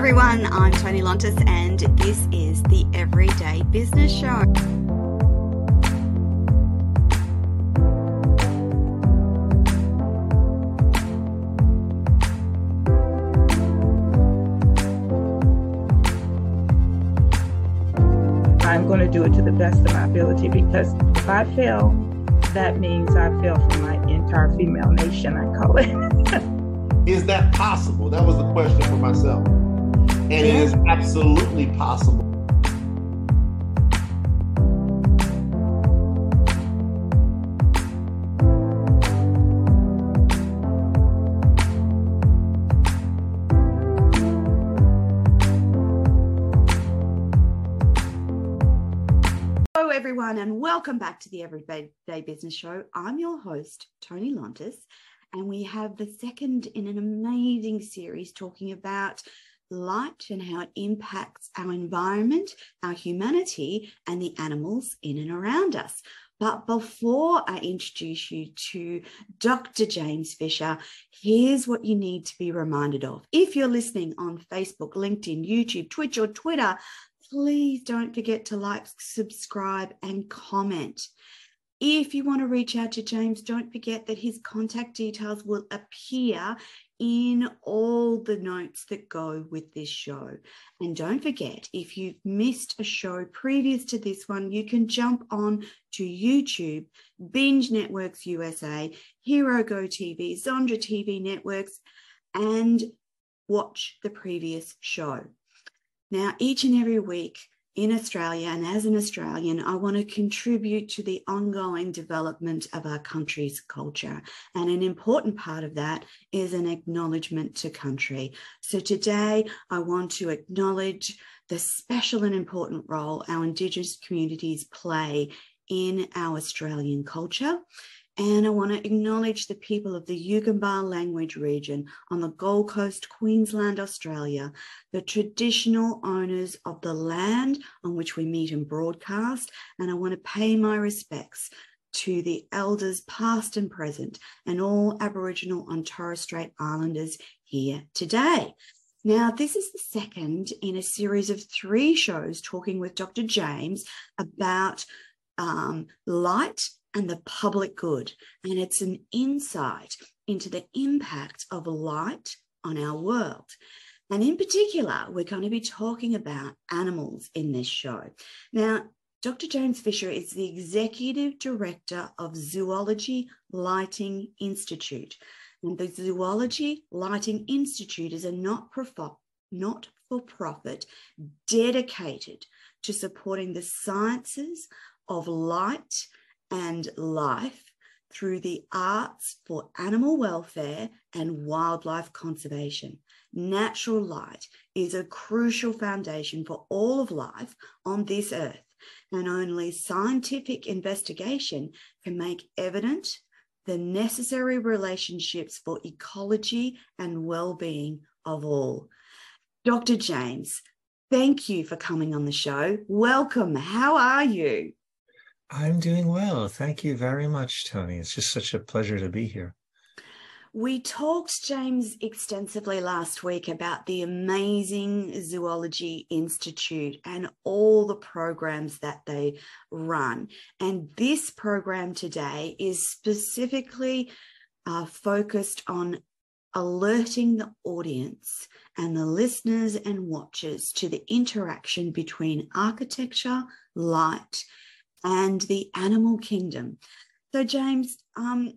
everyone, I'm Toni Lontis, and this is the Everyday Business Show. I'm going to do it to the best of my ability because if I fail, that means I fail for my entire female nation, I call it. is that possible? That was the question for myself. And it is absolutely possible. Hello, everyone, and welcome back to the Everyday Business Show. I'm your host, Toni Lontis, and we have the second in an amazing series talking about light and how it impacts our environment, our humanity, and the animals in and around us. But before I introduce you to Dr. James Fisher, here's what you need to be reminded of. If you're listening on Facebook, LinkedIn, YouTube, Twitch, or Twitter, please don't forget to like, subscribe, and comment. If you want to reach out to James, don't forget that his contact details will appear in all the notes that go with this show. And don't forget, if you've missed a show previous to this one, you can jump on to YouTube, Binge Networks USA, Hero Go TV, Zondra TV Networks, and watch the previous show. Now, each and every week, in Australia and as an Australian, I want to contribute to the ongoing development of our country's culture. And an important part of that is an acknowledgement to country. So today, I want to acknowledge the special and important role our Indigenous communities play in our Australian culture and I want to acknowledge the people of the Yugambeh language region on the Gold Coast, Queensland, Australia, the traditional owners of the land on which we meet and broadcast. And I want to pay my respects to the elders, past and present, and all Aboriginal and Torres Strait Islanders here today. Now, this is the second in a series of three shows talking with Dr. James about um, light and the public good. And it's an insight into the impact of light on our world. And in particular, we're going to be talking about animals in this show. Now, Dr. James Fisher is the Executive Director of Zoology Lighting Institute. And the Zoology Lighting Institute is a not for profit dedicated to supporting the sciences of light and life through the arts for animal welfare and wildlife conservation. Natural light is a crucial foundation for all of life on this earth, and only scientific investigation can make evident the necessary relationships for ecology and well-being of all. Dr. James, thank you for coming on the show. Welcome. How are you? I'm doing well. Thank you very much, Tony. It's just such a pleasure to be here. We talked, James, extensively last week about the amazing Zoology Institute and all the programs that they run. And this program today is specifically uh, focused on alerting the audience and the listeners and watchers to the interaction between architecture, light, and the animal kingdom. So, James, um,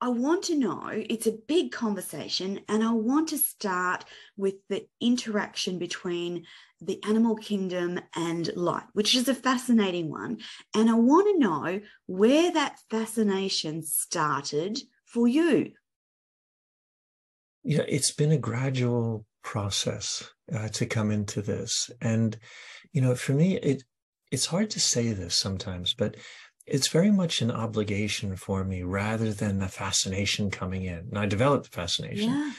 I want to know it's a big conversation, and I want to start with the interaction between the animal kingdom and light, which is a fascinating one. And I want to know where that fascination started for you. Yeah, it's been a gradual process uh, to come into this. And, you know, for me, it it's hard to say this sometimes, but it's very much an obligation for me rather than a fascination coming in. And I developed the fascination. Yeah.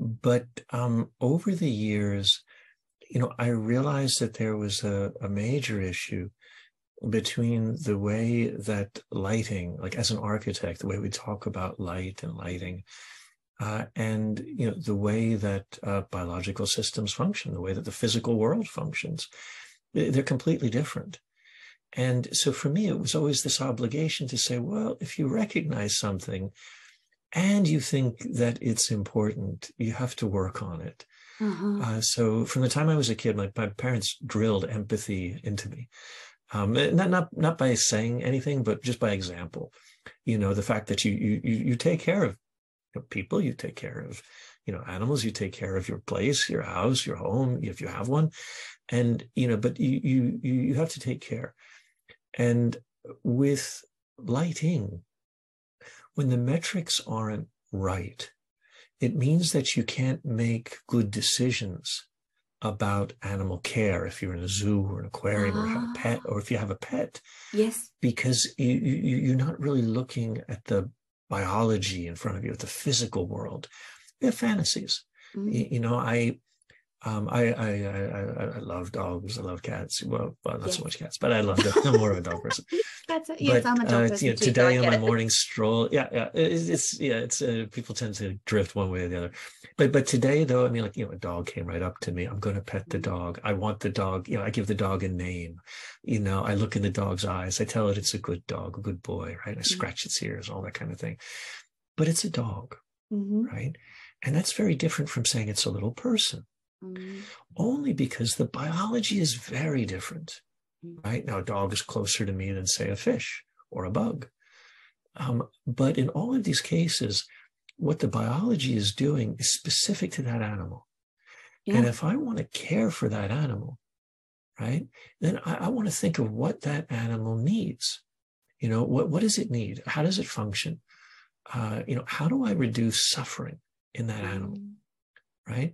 But um, over the years, you know, I realized that there was a, a major issue between the way that lighting, like as an architect, the way we talk about light and lighting, uh, and you know the way that uh, biological systems function, the way that the physical world functions, they're completely different. And so for me, it was always this obligation to say, well, if you recognize something and you think that it's important, you have to work on it. Uh-huh. Uh, so from the time I was a kid, my, my parents drilled empathy into me. Um, not not not by saying anything, but just by example. You know, the fact that you you you take care of people, you take care of you know animals, you take care of your place, your house, your home, if you have one, and you know, but you you you have to take care. And with lighting, when the metrics aren't right, it means that you can't make good decisions about animal care if you're in a zoo or an aquarium ah. or have a pet or if you have a pet yes because you, you you're not really looking at the biology in front of you at the physical world they're fantasies mm-hmm. you, know i um, I, I, I I love dogs. I love cats. Well, well not yes. so much cats, but I love them. I'm more of a dog person. That's it. Yes, but, I'm a dog uh, person you know, too, Today on my it. morning stroll, yeah, yeah, it's, it's yeah, it's uh, people tend to drift one way or the other. But but today though, I mean, like you know, a dog came right up to me. I'm going to pet the mm-hmm. dog. I want the dog. You know, I give the dog a name. You know, I look in the dog's eyes. I tell it it's a good dog, a good boy, right? I mm-hmm. scratch its ears, all that kind of thing. But it's a dog, mm-hmm. right? And that's very different from saying it's a little person. Mm-hmm. Only because the biology is very different, mm-hmm. right? Now, a dog is closer to me than, say, a fish or a bug. Um, but in all of these cases, what the biology is doing is specific to that animal. Yeah. And if I want to care for that animal, right, then I, I, want to think of what that animal needs. You know, what, what does it need? How does it function? Uh, you know, how do I reduce suffering in that animal? Mm. Right.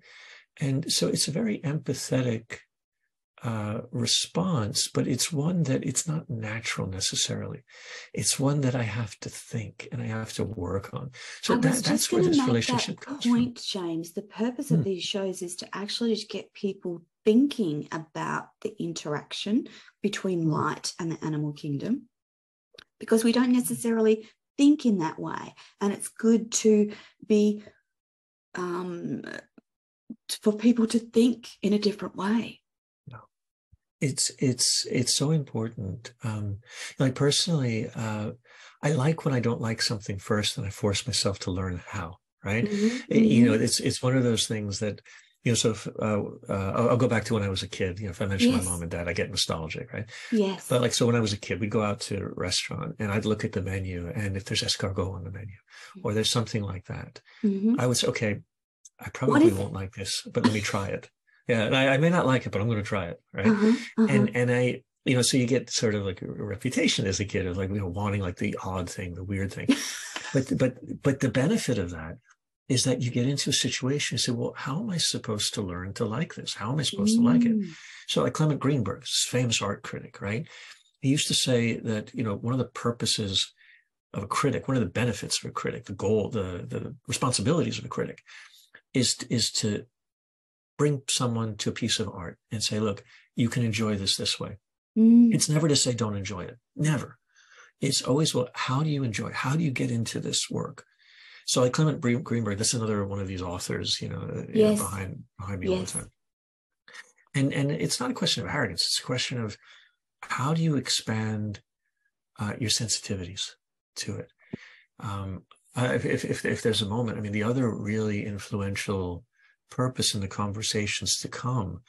And so it's a very empathetic uh, response, but it's one that it's not natural necessarily. It's one that I have to think and I have to work on. So that, that's where this relationship comes point, from. James. The purpose of hmm. these shows is to actually just get people thinking about the interaction between light and the animal kingdom, because we don't necessarily think in that way, and it's good to be um, for people to think in a different way no it's it's it's so important um like personally uh i like when i don't like something first and i force myself to learn how right mm-hmm. you know mm-hmm. it's it's one of those things that you know, so if, uh, uh, I'll, go back to when I was a kid. You know, if I mention yes. my mom and dad, I get nostalgic, right? Yes. But like, so when I was a kid, we'd go out to a restaurant and I'd look at the menu, and if there's escargot on the menu, or there's something like that, mm-hmm. I would say, okay, I probably won't like this, but let me try it. Yeah, and I, I, may not like it, but I'm going to try it, right? Uh-huh, uh-huh. And and I, you know, so you get sort of like a reputation as a kid of like you know wanting like the odd thing, the weird thing, but but but the benefit of that is that you get into a situation. You say, well, how am I supposed to learn to like this? How am I supposed mm. to like it? Mm. So like Clement Greenberg, this famous art critic, right? He used to say that you know one of the purposes of a critic, one of the benefits of a critic, the goal, the the responsibilities of a critic is is to bring someone to a piece of art and say, look, you can enjoy this this way. Mm. It's never to say don't enjoy it. Never. It's always well, how do you enjoy? It? How do you get into this work? So like Clement Greenberg, that's another one of these authors, you know, yes. you know behind behind me yes. all the time. And and it's not a question of arrogance. It's a question of how do you expand uh, your sensitivities to it. Um, uh, if, if, if there's a moment, I mean, the other really influential purpose in the conversations to come,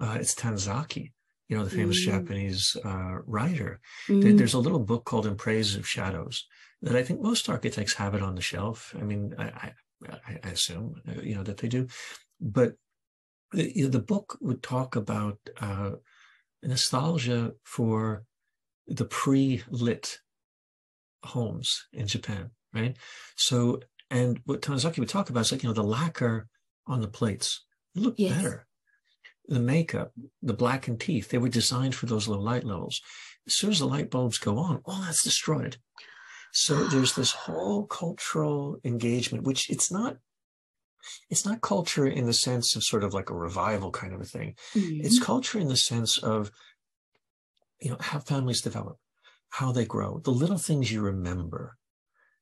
uh, it's Tanizaki, you know, the famous mm. Japanese uh, writer. Mm. There's a little book called In Praise of Shadows that I think most architects have it on the shelf. I mean, I, I, I assume, uh, you know, that they do. But you know, the book would talk about uh, nostalgia for the pre-lit homes in Japan right? So, and what Tanizaki would talk about is like, you know, the lacquer on the plates look yes. better. The makeup, the blackened teeth, they were designed for those low light levels. As soon as the light bulbs go on, all that's destroyed. So there's this whole cultural engagement, which it's not it's not culture in the sense of sort of like a revival kind of a thing. Mm-hmm. It's culture in the sense of, you know, how families develop, how they grow, the little things you remember,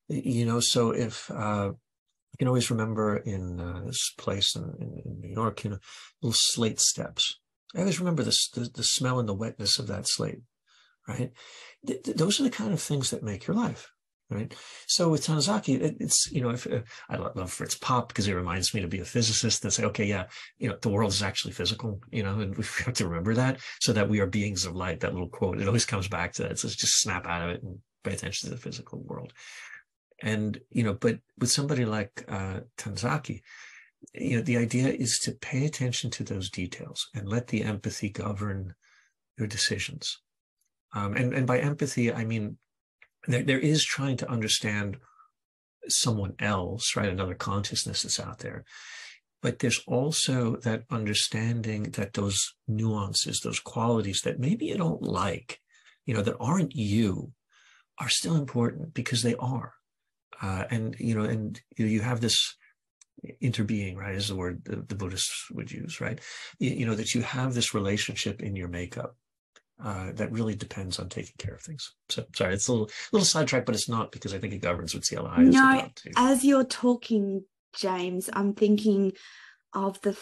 you know so if uh, I can always remember in uh, this place in, in, in, New York, you know, little slate steps. I always remember this, the, the smell and the wetness of that slate, right? Th- th- those are the kind of things that make your life, right? So with Tanizaki, it, it's, you know, if, uh, I love Fritz Popp because it reminds me to be a physicist and say, okay, yeah, you know, the world is actually physical, you know, and we have to remember that so that we are beings of light. That little quote, it always comes back to that. So just snap out of it and pay attention to the physical world. And, you know, but with somebody like uh, Tanizaki, you know, the idea is to pay attention to those details and let the empathy govern your decisions. Um, and, and by empathy, I mean, there, there is trying to understand someone else, right? Another consciousness that's out there. But there's also that understanding that those nuances, those qualities that maybe you don't like, you know, that aren't you, are still important because they are. Uh, and you know, and you, you have this interbeing, right? Is the word the, the Buddhists would use, right? You, you, know that you have this relationship in your makeup uh, that really depends on taking care of things. So sorry, it's a little little sidetrack, but it's not because I think it governs what ZLI is no, about. Too. As you're talking, James, I'm thinking of the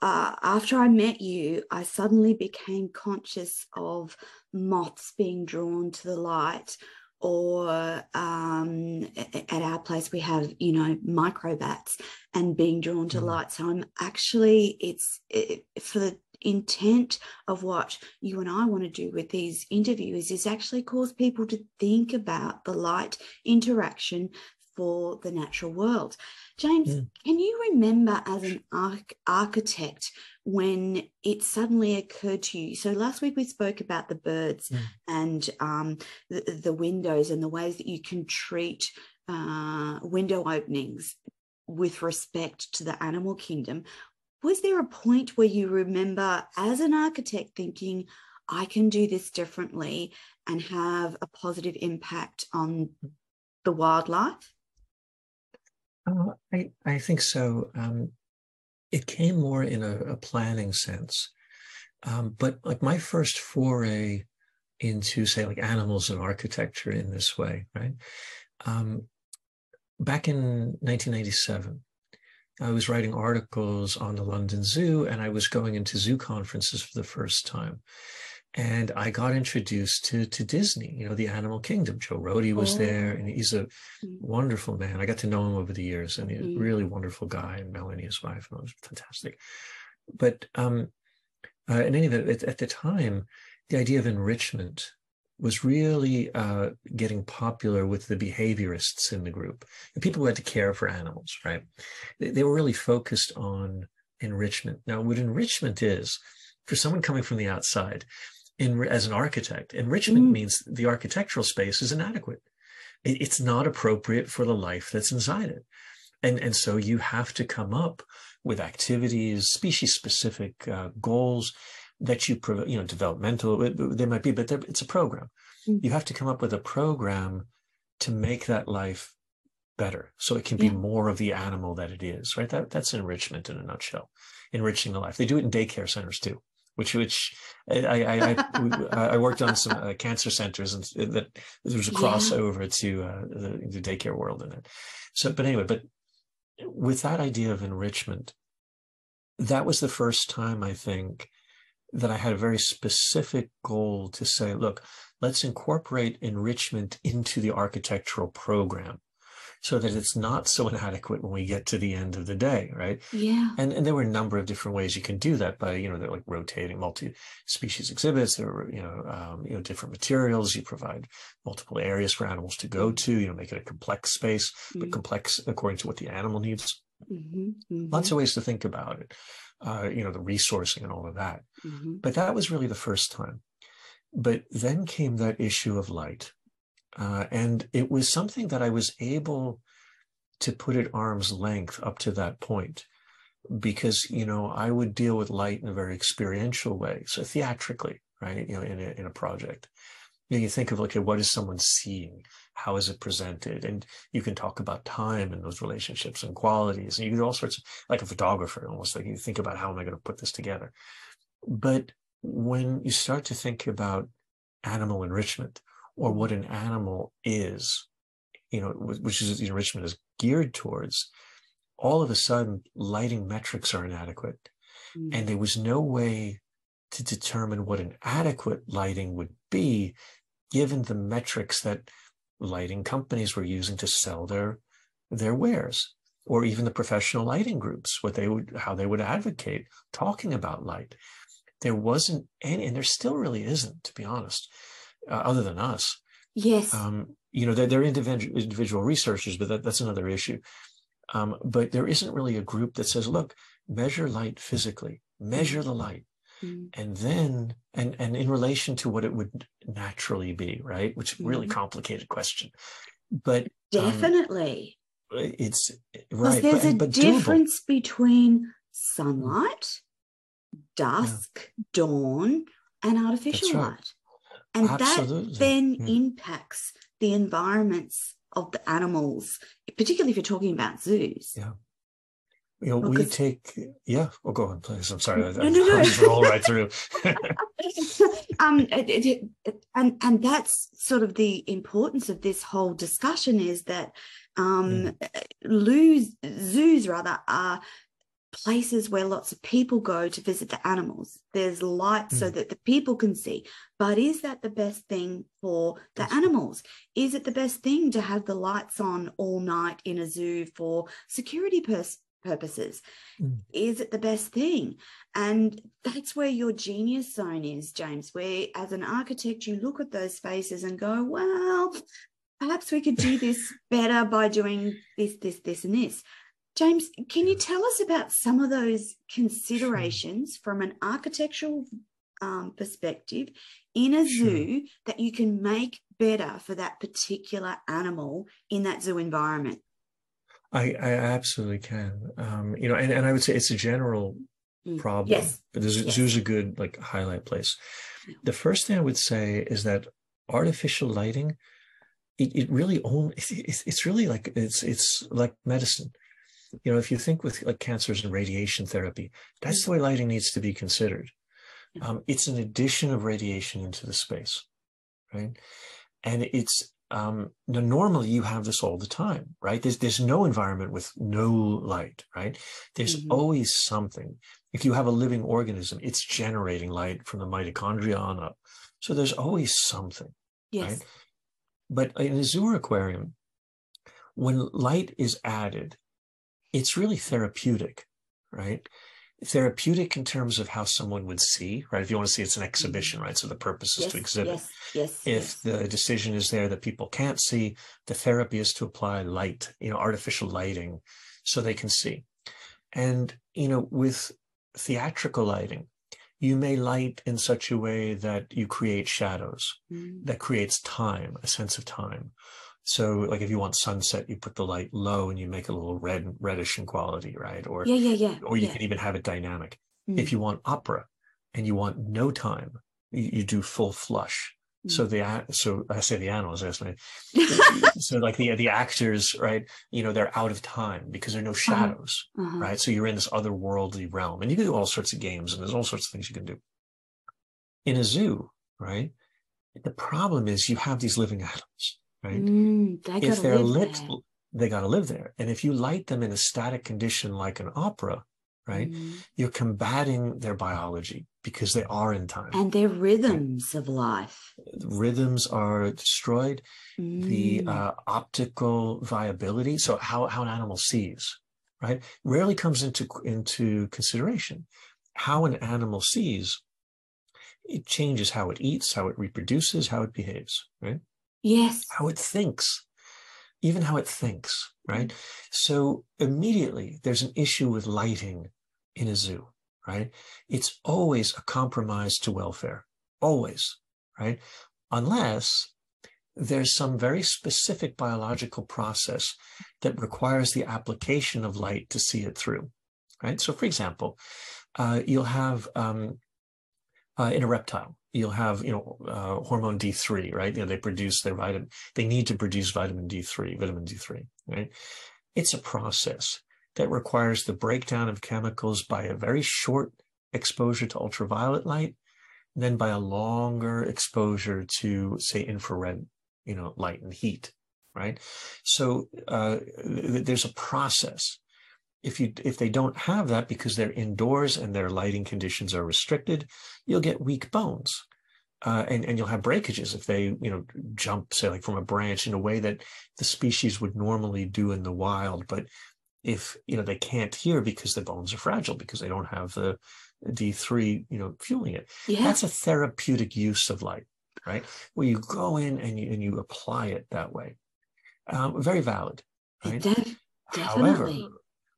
uh, after I met you, I suddenly became conscious of moths being drawn to the light or um, at our place we have you know microbats and being drawn to mm. light so i'm actually it's it, for the intent of what you and i want to do with these interviews is actually cause people to think about the light interaction for the natural world james mm. can you remember as an arch- architect when it suddenly occurred to you. So last week we spoke about the birds mm. and um, the, the, windows and the ways that you can treat uh, window openings with respect to the animal kingdom. Was there a point where you remember as an architect thinking, I can do this differently and have a positive impact on the wildlife? Uh, I, I think so. Um, it came more in a, a planning sense. Um, but like my first foray into say like animals and architecture in this way, right? Um, back in 1997, I was writing articles on the London Zoo and I was going into zoo conferences for the first time and I got introduced to to Disney, you know, the Animal Kingdom. Joe Rohde was oh. there, and he's a mm. wonderful man. I got to know him over the years, and he's a really wonderful guy. And Melanie, his wife, was fantastic. But um, uh, in any event, at, at, the time, the idea of enrichment was really uh, getting popular with the behaviorists in the group, the people who had to care for animals. Right? They, they were really focused on enrichment. Now, what enrichment is for someone coming from the outside in, as an architect. Enrichment mm. means the architectural space is inadequate. It, it's not appropriate for the life that's inside it. And, and so you have to come up with activities, species specific uh, goals that you, you know, developmental, they might be, but it's a program. Mm. You have to come up with a program to make that life better so it can be yeah. more of the animal that it is right that that's enrichment in a nutshell enriching the life they do it in daycare centers too which which I I, I, I worked on some uh, cancer centers and that there was a crossover yeah. to uh, the, the, daycare world in it. So, but anyway, but with that idea of enrichment, that was the first time I think that I had a very specific goal to say, look, let's incorporate enrichment into the architectural program so that it's not so inadequate when we get to the end of the day, right? Yeah. And and there were a number of different ways you can do that by you know they're like rotating multi-species exhibits. There were you know um, you know different materials. You provide multiple areas for animals to go to. You know make it a complex space, mm-hmm. but complex according to what the animal needs. Mm-hmm. Mm-hmm. Lots of ways to think about it. Uh, you know the resourcing and all of that. Mm-hmm. But that was really the first time. But then came that issue of light uh, and it was something that I was able to put at arm's length up to that point because, you know, I would deal with light in a very experiential way. So theatrically, right, you know, in a, in a project. You, know, you think of, okay, what is someone seeing? How is it presented? And you can talk about time and those relationships and qualities. And you do all sorts of, like a photographer, almost like you think about how am I going to put this together? But when you start to think about animal enrichment, or what an animal is, you know, which is enrichment is geared towards, all of a sudden lighting metrics are inadequate. Mm. And there was no way to determine what an adequate lighting would be given the metrics that lighting companies were using to sell their their wares or even the professional lighting groups what they would how they would advocate talking about light. There wasn't any and there still really isn't to be honest uh, other than us. Yes. Um, you know they're, they're individual, individual researchers but that, that's another issue. Um, but there isn't really a group that says look measure light physically. Measure the light mm. and then and and in relation to what it would naturally be right which is a really mm. complicated question but um, definitely um, it's right there's but, a but difference doable. between sunlight dusk yeah. dawn and artificial right. light and Absolutely. that then mm. impacts the environments of the animals particularly if you're talking about zoos yeah you know, we take, yeah, well, go on, please. I'm sorry. No, I, no, no. just roll right through. um, it, it, and, and that's sort of the importance of this whole discussion is that um, mm. zoos rather are places where lots of people go to visit the animals. There's light mm. so that the people can see. But is that the best thing for the animals? Is it the best thing to have the lights on all night in a zoo for security pers- purposes. Mm. Is it the best thing? And that's where your genius zone is, James, where as an architect, you look at those spaces and go, well, perhaps we could do this better by doing this, this, this, and this. James, can you tell us about some of those considerations from an architectural um, perspective in a sure. zoo that you can make better for that particular animal in that zoo environment? I, I absolutely can. Um, you know, and, and I would say it's a general mm. problem, yes. but the yes. zoo's a good like highlight place. The first thing I would say is that artificial lighting, it, it really only it's, it's really like it's it's like medicine. You know, if you think with like cancers and radiation therapy, that's the way lighting needs to be considered. Um, it's an addition of radiation into the space, right? And it's um, normally you have this all the time, right? There's there's no environment with no light, right? There's mm-hmm. always something. If you have a living organism, it's generating light from the mitochondria on up. So there's always something, yes. right? But in a zoo aquarium, when light is added, it's really therapeutic, right? Therapeutic in terms of how someone would see, right? If you want to see it's an exhibition, right? So the purpose is yes, to exhibit. Yes, yes. If yes. the decision is there that people can't see, the therapy is to apply light, you know, artificial lighting so they can see. And, you know, with theatrical lighting, you may light in such a way that you create shadows, mm. that creates time, a sense of time. So like if you want sunset, you put the light low and you make it a little red, reddish in quality, right? Or yeah, yeah, yeah. Or you yeah. can even have it dynamic. Mm. If you want opera and you want no time, you, you do full flush. Mm. So the so I say the animals, I so like the the actors, right? You know, they're out of time because there are no uh-huh. shadows, uh-huh. Uh-huh. right? So you're in this otherworldly realm, and you can do all sorts of games, and there's all sorts of things you can do. In a zoo, right? The problem is you have these living animals right? Mm, they if they're lit, there. they got to live there. And if you light them in a static condition like an opera, right, mm. you're combating their biology because they are in time. And their rhythms of life. Rhythms are destroyed. Mm. The uh, optical viability, so how, how an animal sees, right, rarely comes into, into consideration. How an animal sees it changes how it eats, how it reproduces, how it behaves, right? Yes. How it thinks, even how it thinks, right? So immediately there's an issue with lighting in a zoo, right? It's always a compromise to welfare, always, right? Unless there's some very specific biological process that requires the application of light to see it through, right? So, for example, uh, you'll have um, uh, in a reptile, you'll have you know uh, hormone D3, right? You know they produce their vitamin. They need to produce vitamin D3, vitamin D3, right? It's a process that requires the breakdown of chemicals by a very short exposure to ultraviolet light, then by a longer exposure to say infrared, you know, light and heat, right? So uh, there's a process. If you if they don't have that because they're indoors and their lighting conditions are restricted, you'll get weak bones. Uh, and, and you'll have breakages if they, you know, jump, say, like from a branch in a way that the species would normally do in the wild. But if, you know, they can't hear because the bones are fragile because they don't have the D3, you know, fueling it. Yeah. That's a therapeutic use of light, right? Where you go in and you, and you apply it that way. Um, very valid, right? Def- However, definitely.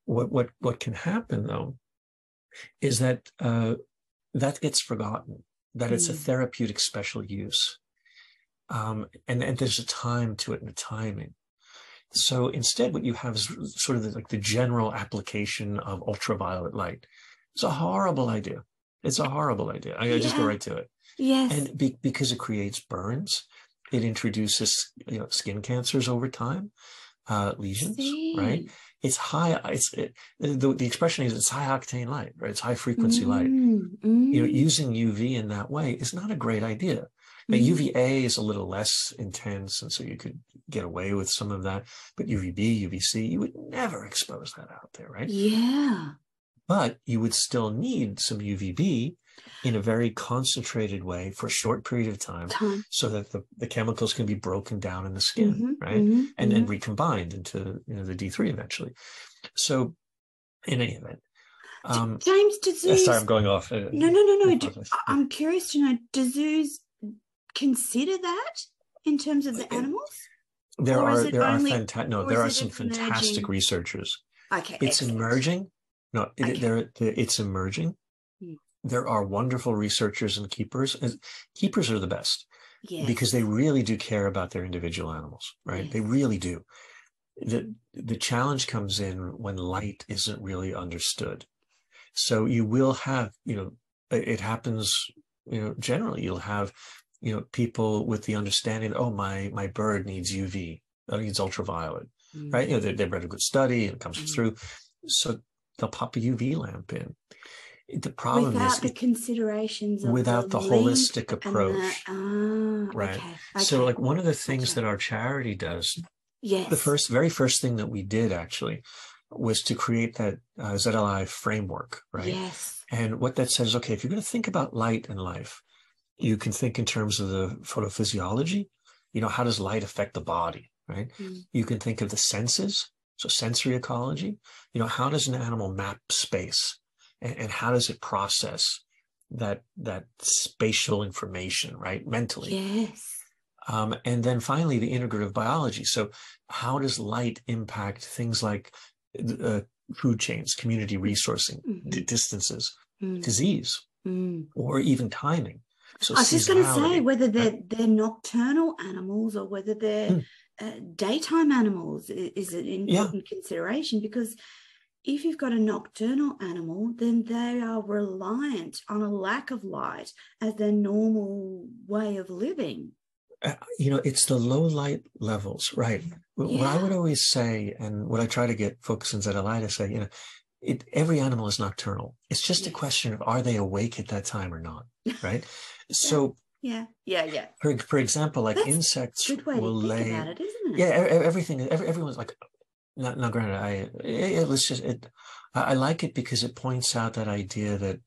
What what what can happen though is that uh, that gets forgotten. That it's a Mm. therapeutic special use, um, and and there's a time to it and a timing. So instead, what you have is sort of the, like the general application of ultraviolet light. It's a horrible idea. It's a horrible idea. I, I just go right to it, Yes. and be, because it creates burns, it introduces you know skin cancers over time, uh, lesions, right? It's high it's it, the, the expression is it's high octane light right? It's high frequency light. Mm, you know mm, using uv in that way is not a great idea. Now mm. uva is a little less intense and so you could get away with some of that but uvb uvc you would never expose that out there right? Yeah. but you would still need some uvb in a very concentrated way for a short period of time Time. so that the, the chemicals can be broken down in the skin Mhm, right mhm, and then recombined into you know the D3 eventually. So in any event, um, James, do uh, zoos? sorry, I'm going off. uh, no, no, no, no. Do- I'm curious to know. Do zoos consider that in terms of the Uh, animals? there or are there only- are fanta- no there are some fantastic researchers. Okay. It's excellent. emerging. No, it, Okay. there it's emerging. There are wonderful researchers and keepers. Keepers are the best Yes. because they really do care about their individual animals, right? They really do. The the challenge comes in when light isn't really understood. So you will have, you know, it happens, you know, generally you'll have, you know, people with the understanding, oh, my my bird needs UV, it needs ultraviolet, Mm. right? You know, they, they've read a good study, and it comes Mm. through. So they'll pop a UV lamp in. The problem without is the considerations without the link holistic and the- approach. ah, Right. Okay. So like one of the things Gotcha. that our charity does yes. the first very first thing that we did actually was to create that uh, ZLI framework, right? Yes. And what that says, okay, if you're going to think about light and life, you can think in terms of the photophysiology. You know, how does light affect the body, right? Mm. You can think of the senses, so sensory ecology. You know, how does an animal map space, and, and how does it process that that spatial information, right? Mentally. Yes. Um, and then finally, the integrative biology. So, how does light impact things like uh, food chains, community resourcing, Mhm. d- distances, Mm, disease, mm. or even timing? So, I was just going to say whether they're they're nocturnal animals or whether they're Hmm. uh, daytime animals is an Yeah. important consideration because if you've got a nocturnal animal, then they are reliant on a lack of light as their normal way of living. Uh, you know, it's the low light levels, right? What what I would always say, and what I try to get folks in ZLI to say, you know, it, every animal is nocturnal. It's just a question of are they awake at that time or not, right? So, Yeah, yeah, yeah. for, for example, like That's insects Good way will to think lay about it, isn't it? yeah everything every, everyone's like now, now granted i it, it was just it I, I like it because it points out that idea that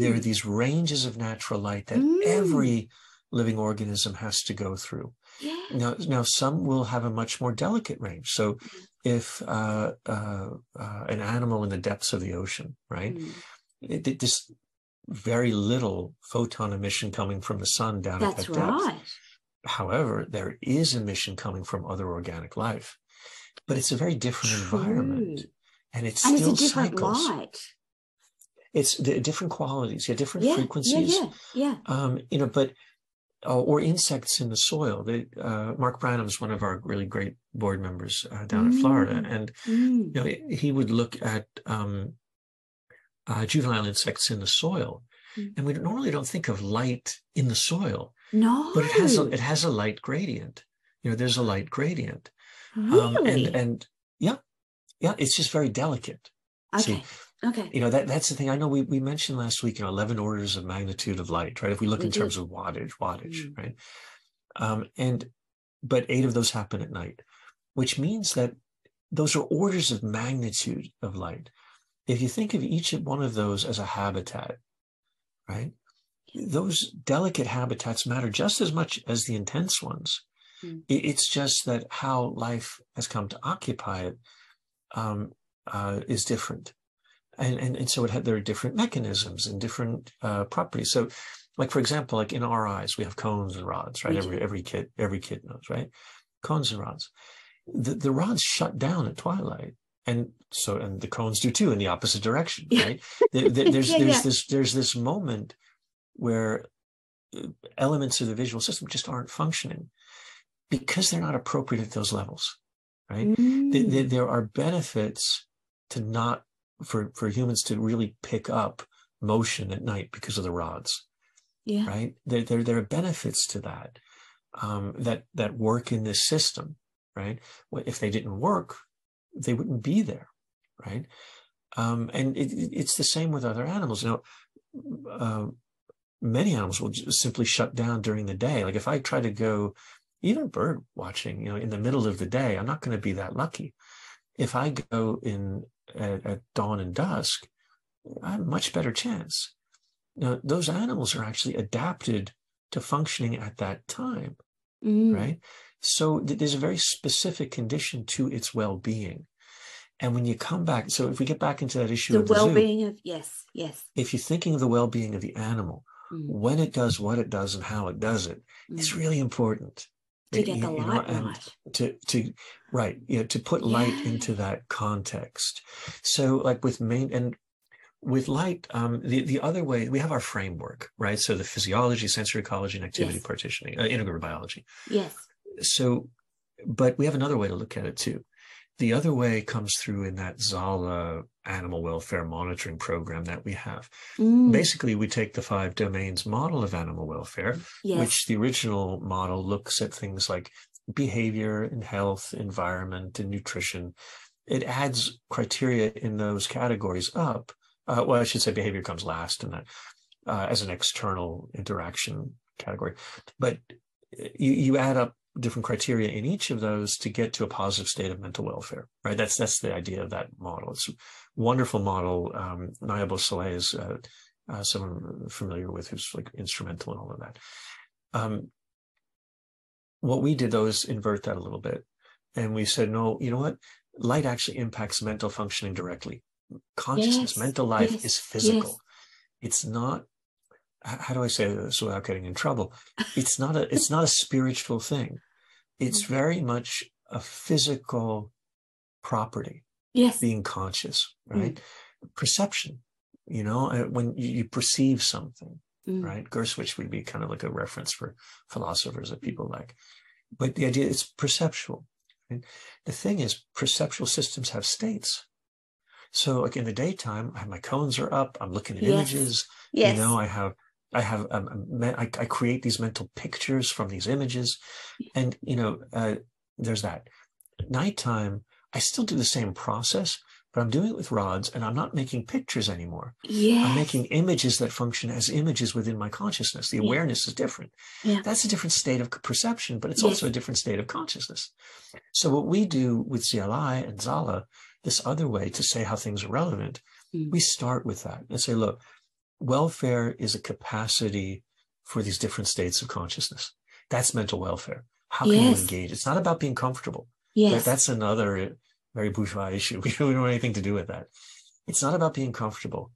there are Mm, these ranges of natural light that Mm. every living organism has to go through yeah. now now some will have a much more delicate range so Mm. if uh, uh, uh, an animal in the depths of the ocean right Mm. it, it just very little photon emission coming from the sun down at That's that depth. However, there is emission coming from other organic life, but it's a very different environment, and it's And it's still a different cycles. light. It's the different qualities, yeah, different Yeah, frequencies. yeah, yeah, yeah. Um, you know, but uh, or insects in the soil. They, uh, Marc Branham is one of our really great board members uh, down in Florida, Mm. and Mm. you know he would look at um, uh, juvenile insects in the soil, Mm. and we normally don't think of light in the soil, No, but it has a, it has a light gradient. You know, there's a light gradient. Really. Um, and and yeah, yeah, it's just very delicate. okay, okay. You know that that's the thing. I know we we mentioned last week. You know, eleven orders of magnitude of light, right? If we look We in did. terms of wattage, wattage, Mm. right? Um, and but eight of those happen at night, which means that those are orders of magnitude of light. If you think of each one of those as a habitat, right? Those delicate habitats matter just as much as the intense ones. Mm. It's just that how life has come to occupy it um, uh, is different. And, and, and so it had, there are different mechanisms and different uh, properties. So like, for example, like in our eyes, we have cones and rods, right? Every, every kid, every kid knows, right? Cones and rods. The, the rods shut down at twilight. And so, and the cones do too in the opposite direction, right? there, there, there's, yeah, there's yeah. this, there's this moment where uh, elements of the visual system just aren't functioning because they're not appropriate at those levels, right? Mm. there are benefits to not for for humans to really pick up motion at night because of the rods. Yeah. Right. There there, there are benefits to that um, that that work in this system. Right. If they didn't work, they wouldn't be there. Right. Um, and it, it's the same with other animals. You know, uh, many animals will just simply shut down during the day. Like if I try to go even bird watching, you know, in the middle of the day, I'm not going to be that lucky. If I go in at, at dawn and dusk, I have a much better chance. Now, those animals are actually adapted to functioning at that time, mm. right? So th- there's a very specific condition to its well-being. And when you come back, so if we get back into that issue the of the well-being zoo, of yes, yes. If you're thinking of the well-being of the animal, mm. when it does what it does and how it does it, mm. it's really important to get the light know, right. To to right, you know, to put yeah. light into that context. So like with main and with light, um, the, the other way, we have our framework, right? So the physiology, sensory ecology, and activity yes. partitioning, uh, integrative biology. Yes. So, but we have another way to look at it too. The other way comes through in that Zala animal welfare monitoring program that we have. Mm. Basically, we take the five domains model of animal welfare, yes. which the original model looks at things like behavior and health, environment and nutrition. It adds criteria in those categories up. Uh, well, I should say behavior comes last in that uh, as an external interaction category. But you, you add up different criteria in each of those to get to a positive state of mental welfare, right? That's that's the idea of that model. It's a wonderful model. Um, Naya Boisselier is uh, uh, someone familiar with who's like instrumental in all of that. Um, what we did though is invert that a little bit, and we said, no, you know what? Light actually impacts mental functioning directly. Consciousness, yes. mental life yes. is physical. Yes. It's not how do I say this without getting in trouble? It's not a it's not a spiritual thing. It's mm-hmm. very much a physical property. Yes. Being conscious, right? Mm. Perception, you know, uh, when you perceive something, mm. right? Gurwitsch would be kind of like a reference for philosophers that people like. But the idea is perceptual. Right? The thing is, perceptual systems have states. So, like in the daytime, my cones are up. I'm looking at yes. images. Yes. You know, I have I have um, I, I, create these mental pictures from these images, and you know, uh, there's that. At nighttime, I still do the same process, but I'm doing it with rods, and I'm not making pictures anymore. Yeah, I'm making images that function as images within my consciousness. The awareness is different. Yeah. That's a different state of perception, but it's yes. also a different state of consciousness. So what we do with ZLI and Zala, this other way to say how things are relevant, mm. we start with that and say, look welfare is a capacity for these different states of consciousness. That's mental welfare. How can yes. you engage? It's not about being comfortable. Yes. that's another very bourgeois issue. We don't have anything to do with that. It's not about being comfortable.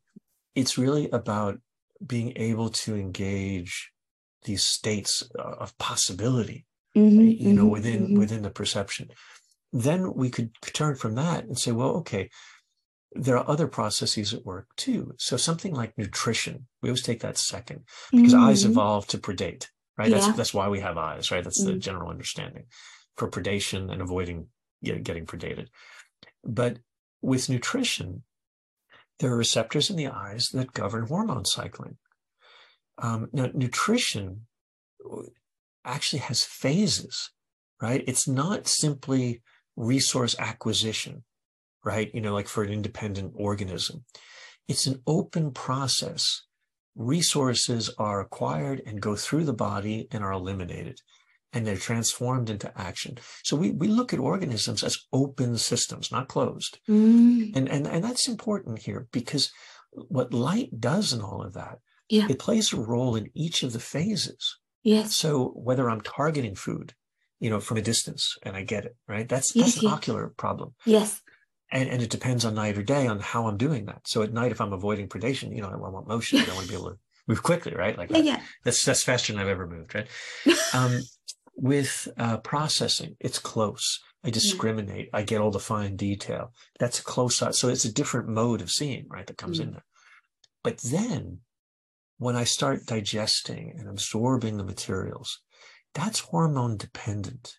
It's really about being able to engage these states of possibility, mm-hmm, you know, mm-hmm, within mm-hmm. within the perception. Then we could turn from that and say, well, okay, there are other processes at work too. So something like nutrition, we always take that second because mm-hmm. eyes evolved to predate, right? Yeah. That's that's why we have eyes, right? That's mm-hmm. the general understanding for predation and avoiding you know, getting predated. But with nutrition, there are receptors in the eyes that govern hormone cycling. Um, now, nutrition actually has phases, right? It's not simply resource acquisition right? You know, like for an independent organism. It's an open process. Resources are acquired and go through the body and are eliminated. and they're transformed into action. So we, we look at organisms as open systems, not closed. Mm. And, and, and that's important here because what light does in all of that, Yeah. it plays a role in each of the phases. Yes. So whether I'm targeting food, you know, from a distance and I get it, right? That's, Yes, that's an yes. ocular problem. Yes. And, and it depends on night or day on how I'm doing that. So at night, if I'm avoiding predation, you know, I want motion. I want to be able to move quickly, right? Like Yeah. that. Yeah. that's, that's faster than I've ever moved, right? Um, with uh, processing, it's close. I discriminate. I get all the fine detail. That's a close eye. So it's a different mode of seeing, right? That comes Mm. in there. But then when I start digesting and absorbing the materials, that's hormone dependent,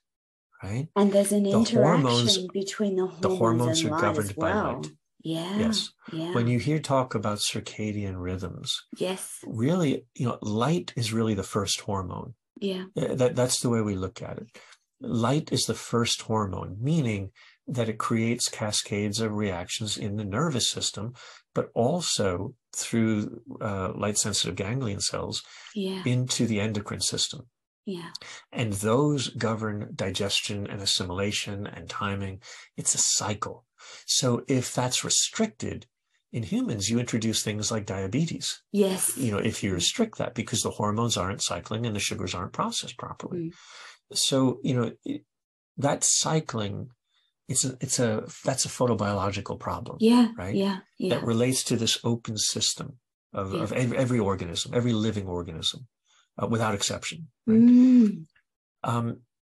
right? And there's an The interaction hormones- between the hormones, the hormones and are governed as by light. Yeah. Yes. Yeah. When you hear talk about circadian rhythms, yes. really, you know, light is really the first hormone. Yeah. That, that's the way we look at it. Light is the first hormone, meaning that it creates cascades of reactions in the nervous system, but also through uh, light sensitive ganglion cells Yeah. into the endocrine system. Yeah. And those govern digestion and assimilation and timing. It's a cycle. So if that's restricted in humans, you introduce things like diabetes Yes. you know, if you restrict that because the hormones aren't cycling and the sugars aren't processed properly. Mm. So, you know, that cycling, it's a, it's a, that's a photobiological problem Yeah. right? Yeah. Yeah. that relates to this open system of, Yeah. of every, every organism, every living organism, uh, without exception. Right? Mm. Um,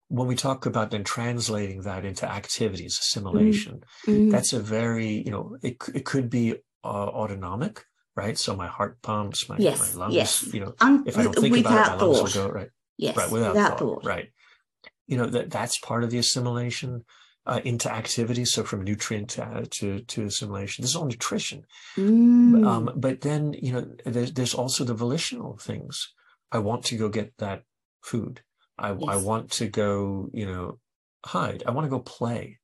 when we talk about then translating that into activities, assimilation, Mm. that's a very, you know, it, it could be uh, autonomic, right? So my heart pumps, my, Yes, my lungs, yes. you know, Un- if I don't think about it, my lungs thought. will go right, Yes. right, without, without thought, thought. right. You know that that's part of the assimilation uh, into activity. So from nutrient to, to to assimilation, this is all nutrition. Mm. Um, but then you know there's there's also the volitional things. I want to go get that food. I I want to go you know hide. I want to go play.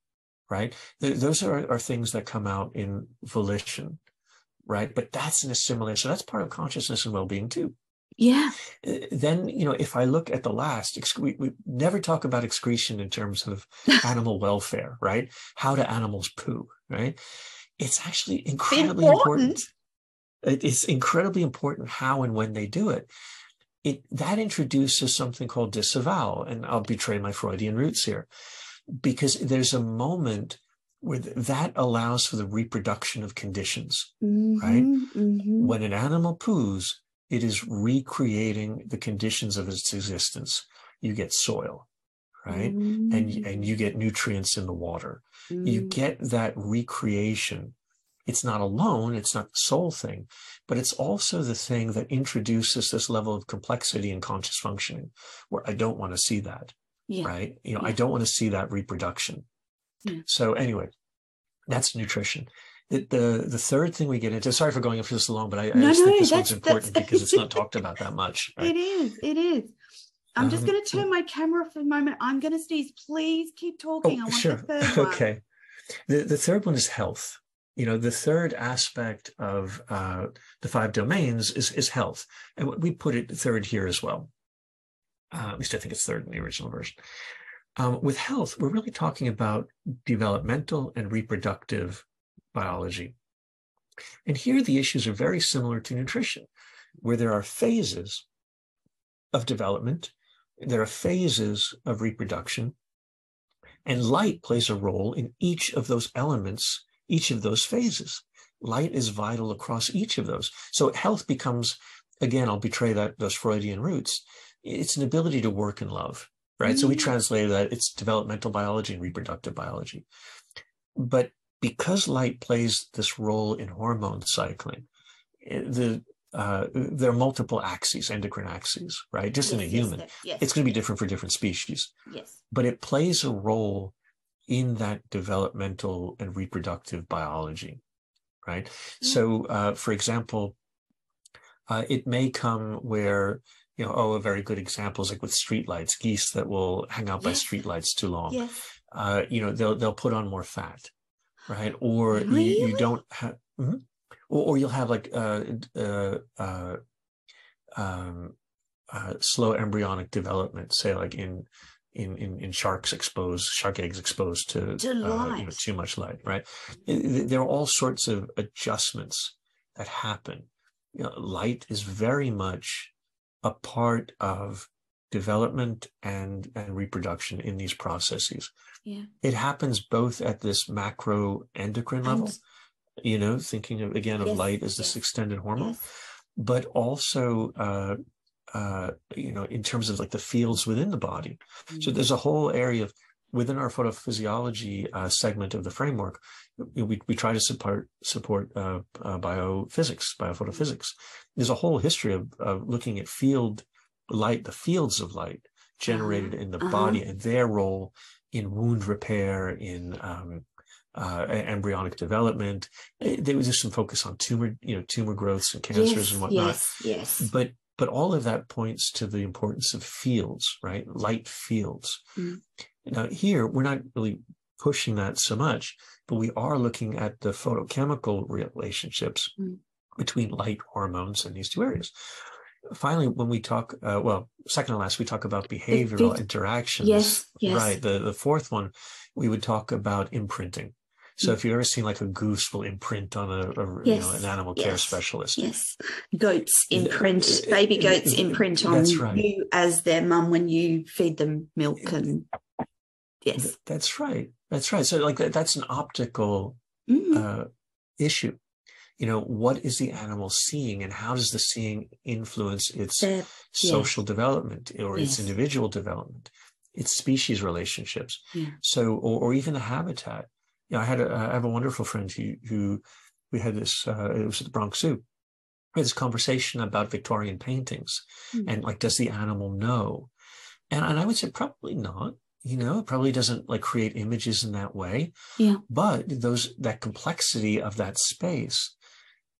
Right. Th- those are are things that come out in volition. Right. But that's an assimilation. So that's part of consciousness and well being too yeah. uh, then you know if i look at the last we, we never talk about excretion in terms of animal welfare right how do animals poo right it's actually incredibly important, Important. It's incredibly important how and when they do it it that introduces something called disavowal and i'll betray my freudian roots here because there's a moment where that allows for the reproduction of conditions Right? Mhm, mhm. when an animal poos, it is recreating the conditions of its existence. You get soil, right? And, and you get nutrients in the water. You Mm. get that recreation. It's not alone, it's not the sole thing, but it's also the thing that introduces this level of complexity and conscious functioning where I don't want to see that, yeah. right? You know, I don't want to see that reproduction. Yeah. So anyway, that's nutrition. The, the the third thing we get into, sorry for going on for this long, but I, I No, think no, this that's- one's important because it's not talked about that much. Right? It is. It is. I'm just Um, going to turn my camera for a moment. I'm going to sneeze. Please keep talking. I Oh, want sure. the third one. okay. The the third one is health. You know, the third aspect of uh, the five domains is is health, and we put it third here as well. Uh, at least I think it's third in the original version. Um, with health, we're really talking about developmental and reproductive biology. And here the issues are very similar to nutrition, where there are phases of development, there are phases of reproduction, and light plays a role in each of those elements, each of those phases. Light is vital across each of those. So health becomes, again, I'll betray that those Freudian roots. It's an ability to work and love, right? So we Mm. translate that it's developmental biology and reproductive biology. But because light plays this role in hormone cycling, eh, the uh, there are multiple axes, endocrine axes, right? Just in a Yes, yes, human, yes, Yes. it's going to be different for different species yes. but it plays a role in that developmental and reproductive biology, right? Yeah. So, uh, for example, uh, it may come where you know, oh, a very good example is like with streetlights, geese that will hang out by Yes. streetlights too long. Yes. Uh, you know, they'll they'll put on more fat, right? Or you, you don't have, or, or you'll have like uh, uh, uh, um, uh, slow embryonic development, say like in in in, in sharks exposed, shark eggs exposed to, To uh, you know, too much light, right? There are all sorts of adjustments that happen. You know, light is very much a part of development and and reproduction in these processes. Yeah. It happens both at this macro endocrine level, And- you know, thinking of again of Yes, light as this yes, extended hormone, Yes. but also uh, uh, you know in terms of like the fields within the body. So Mm. there's a whole area of within our photophysiology uh, segment of the framework. We, we try to support support uh, uh, biophysics, biophotophysics. There's a whole history of, of looking at field light, the fields of light generated in the uh-huh. body and their role in wound repair, in um, uh, embryonic development. Eh, There was just some focus on tumor, you know, tumor growths and cancers yes, and whatnot Yes. Yes. but but all of that points to the importance of fields right light fields Mm. now here we're not really pushing that so much but we are looking at the photochemical relationships Mm. between light hormones in these two areas finally when we talk uh, well second to last we talk about behavioral interactions Yes, yes. right the the fourth one we would talk about imprinting so if you've ever seen like a goose will imprint on a, a you know an animal care specialist Yes. Goats Th- imprint, uh, baby uh, goats uh, imprint on right. you as their mum when you feed them milk and yes. That's right. That's right. So like that, that's an optical Mm. uh, issue. You know, what is the animal seeing and how does the seeing influence its social development or its individual development, its species relationships. Yeah. So, or, or even the habitat. You know, I had a, I have a wonderful friend who, who we had this, uh, it was at the Bronx Zoo. We had this conversation about Victorian paintings Mm. and like, does the animal know? And, and I would say probably not. You know, it probably doesn't like create images in that way. Yeah. But those that complexity of that space,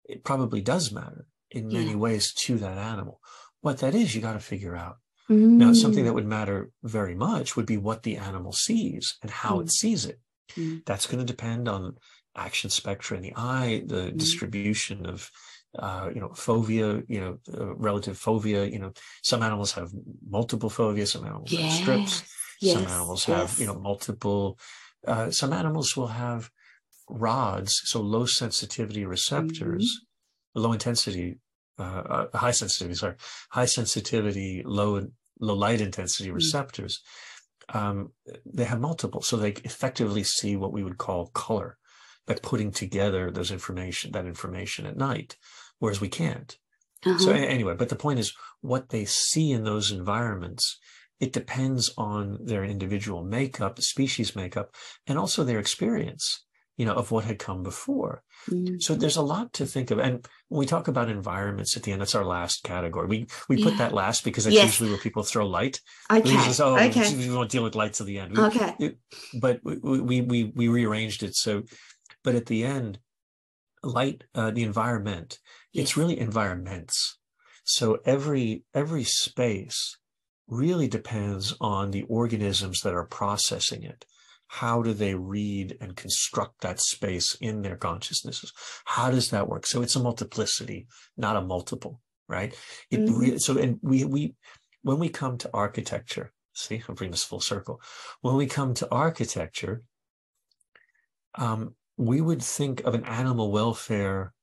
it probably does matter in many ways to that animal. What that is, you got to figure out. Now, something Mm. that would matter very much would be what the animal sees and how Mm. it sees it. Mm. That's going to depend on action spectra in the eye, the Mm. distribution of, uh, you know, fovea, you know, uh, relative fovea. You know, some animals have multiple fovea, some animals have strips. Yes. some yes, animals have, you know, multiple. Uh, some animals will have rods, so low sensitivity receptors, Mm-hmm. low intensity, uh, uh, high sensitivity. Sorry, high sensitivity, low low light intensity Mm. receptors. Um, they have multiple, so they effectively see what we would call color by putting together those information, that information at night, whereas we can't. So Uh-huh. a- anyway, but the point is what they see in those environments. It depends on their individual makeup, species makeup, and also their experience, you know, of what had come before. Mm. So there's a lot to think of. And when we talk about environments at the end, that's our last category. We we put Yeah. that last because that's Yes. usually where people throw light. Okay. Just, oh, okay. we won't deal with light till the end. We- Okay. but we, we we we rearranged it so but at the end light uh, the environment it's really environments so every every space really depends on the organisms that are processing it how do they read and construct that space in their consciousnesses? How does that work? So it's a multiplicity not a multiple right? It Mhm. re- so and we we when we come to architecture see i'll bring this full circle. When we come to architecture um, we would think of an animal welfare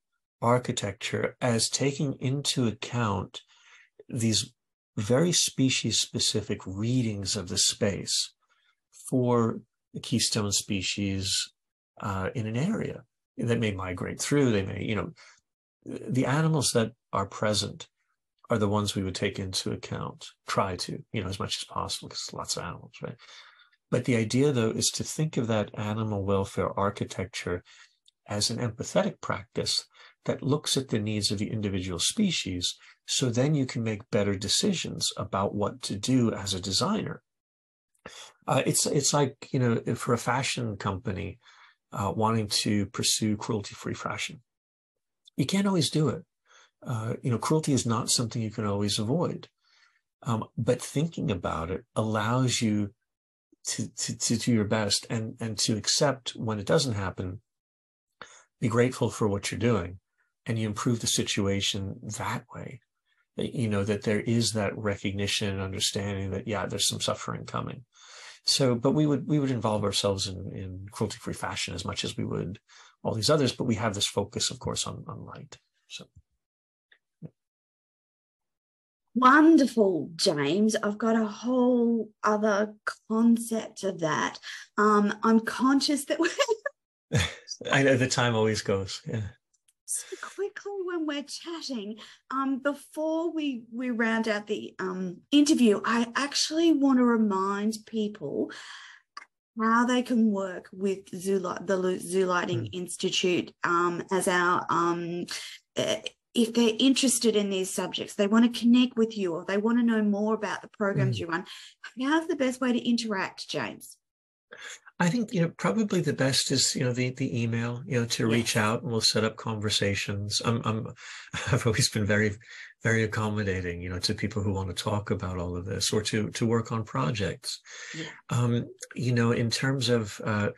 architecture as taking into account these very species specific readings of the space for the keystone species uh, in an area that may migrate through. They may, you know, the animals that are present are the ones we would take into account, try to, you know, as much as possible, because lots of animals, right? But the idea, though, is to think of that animal welfare architecture as an empathetic practice that looks at the needs of the individual species. So then you can make better decisions about what to do as a designer. Uh, it's it's like you know for a fashion company uh, wanting to pursue cruelty-free fashion, you can't always do it. Uh, you know, cruelty is not something you can always avoid, um, but thinking about it allows you to, to, to do your best and, and to accept when it doesn't happen, be grateful for what you're doing and you improve the situation that way. you know that there is that recognition and understanding that yeah there's some suffering coming so but we would we would involve ourselves in in cruelty free fashion as much as we would all these others but we have this focus of course on on light so Wonderful, James. I've got a whole other concept of that. Um, I'm conscious that we're I know the time always goes. Yeah. So quickly when we're chatting, um, before we we round out the um, interview, I actually want to remind people how they can work with Zoo, the Zoo Lighting mm. Institute um, as our um, uh, if they're interested in these subjects, they want to connect with you or they want to know more about the programs mm. you run, how's the best way to interact, James? I think you know probably the best is you know the the email you know to reach out and we'll set up conversations. I'm I'm I've always been very very accommodating you know to people who want to talk about all of this or to to work on projects. Yeah. Um, you know in terms of uh,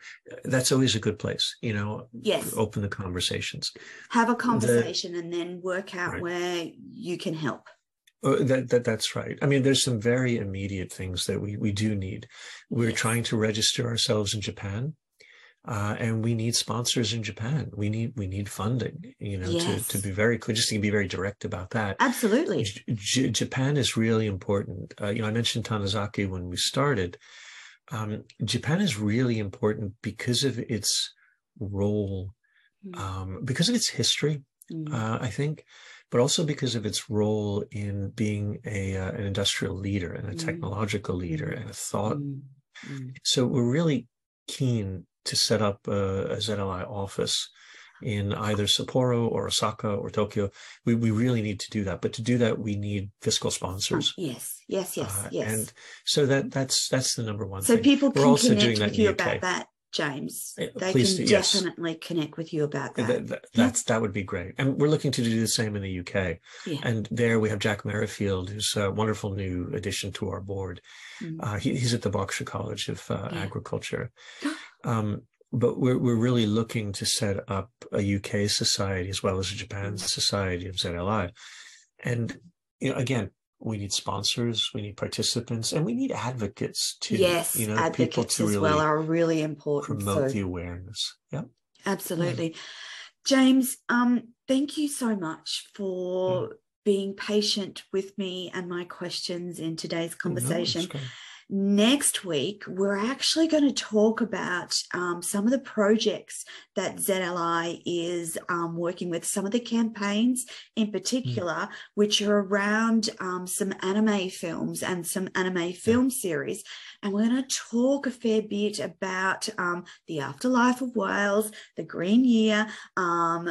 that's always a good place you know. Yes. Open the conversations. Have a conversation the, and then work out right. where you can help. Uh, that, that that's right. I mean, there's some very immediate things that we we do need. We're trying to register ourselves in Japan, uh, and we need sponsors in Japan. We need we need funding. You know, yes. to to be very clear, just to be very direct about that. Absolutely, J- Japan is really important. Uh, you know, I mentioned Tanizaki when we started. Um, Japan is really important because of its role, mm. um, because of its history. Mm. Uh, I think but also because of its role in being a uh, an industrial leader and a mm. technological leader and a thought. Mm. Mm. So we're really keen to set up a, a ZLI office in either Sapporo or Osaka or Tokyo. We, we really need to do that. But to do that, we need fiscal sponsors. Oh, yes, yes, yes, uh, yes. And so that that's that's the number one. So thing. people can We're also connect doing that with you about that James. Eh, they Please, can yes. definitely connect with you about that. that, that that's that would be great. And we're looking to do the same in the UK. Yeah. And there we have Jack Merrifield, who's a wonderful new addition to our board. Mm. Uh, he, he's at the Berkshire College of uh, yeah. Agriculture. Um, but we're we're really looking to set up a UK society as well as a Japan mm. society of ZLI. And you know, again, we need sponsors, we need participants, and we need advocates too. Yes, you know, advocates as really well are really important. Promote so. the awareness. Yeah, absolutely. James, um, thank you so much for mm. being patient with me and my questions in today's conversation. No, next week, we're actually going to talk about um, some of the projects that ZLI is um, working with, some of the campaigns in hmm. particular, mm. which are around um, some anime films and some anime film series. And we're going to talk a fair bit about um, the afterlife of whales, the green year, um,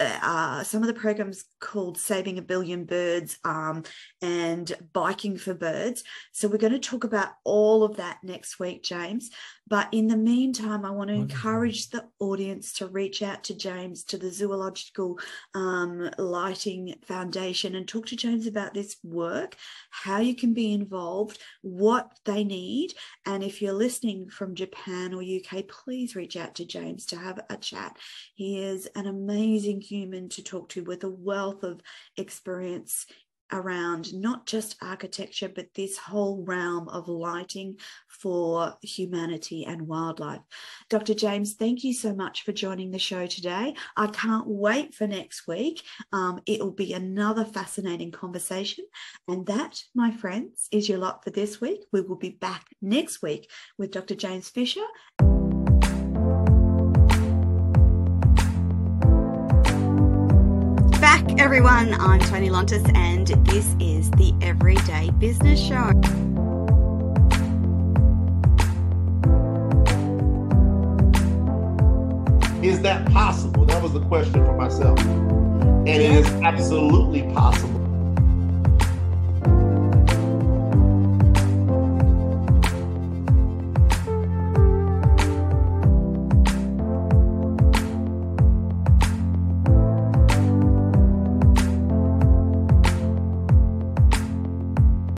uh, some of the programs called Saving a Billion Birds um, and Biking for Birds. So we're going to talk about all of that next week, James. But in the meantime, I want to encourage the audience to reach out to James, to the Zoological um, Lighting Foundation, and talk to James about this work, how you can be involved, what they need. And if you're listening from Japan or UK, please reach out to James to have a chat. He is an amazing human to talk to with a wealth of experience around not just architecture, but this whole realm of lighting for humanity and wildlife. Dr. James, thank you so much for joining the show today. I can't wait for next week. Um, it will be another fascinating conversation. And that, my friends, is your lot for this week. We will be back next week with Dr. James Fisher. back, everyone. I'm Toni Lontis, and this is the Everyday Business Show. Is that possible? That was the question for myself. And it is absolutely possible.